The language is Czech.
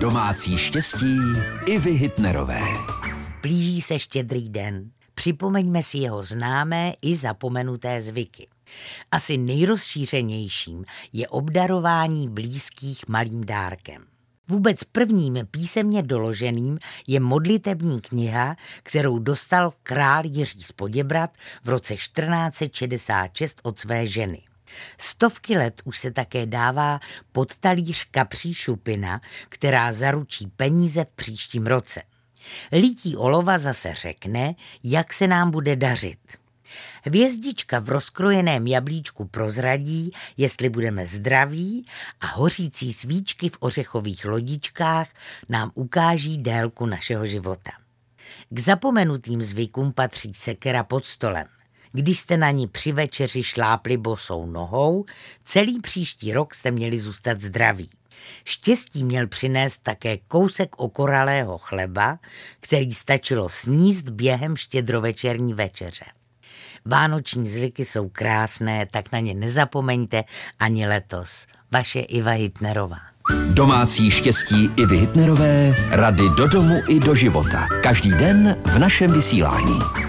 Domácí štěstí i vy Hitnerové. Blíží se štědrý den. Připomeňme si jeho známé i zapomenuté zvyky. Asi nejrozšířenějším je obdarování blízkých malým dárkem. Vůbec prvním písemně doloženým je modlitební kniha, kterou dostal král Jiří z Poděbrat v roce 1466 od své ženy. Stovky let už se také dává pod talíř kapří šupina, která zaručí peníze v příštím roce. Lítí olova zase řekne, jak se nám bude dařit. Hvězdička v rozkrojeném jablíčku prozradí, jestli budeme zdraví a hořící svíčky v ořechových lodičkách nám ukáží délku našeho života. K zapomenutým zvykům patří sekera pod stolem. Když jste na ní při večeři šlápli bosou nohou, celý příští rok jste měli zůstat zdraví. Štěstí měl přinést také kousek okoralého chleba, který stačilo sníst během štědrovečerní večeře. Vánoční zvyky jsou krásné, tak na ně nezapomeňte ani letos. Vaše Iva Hitnerová. Domácí štěstí i Hitnerové, rady do domu i do života. Každý den v našem vysílání.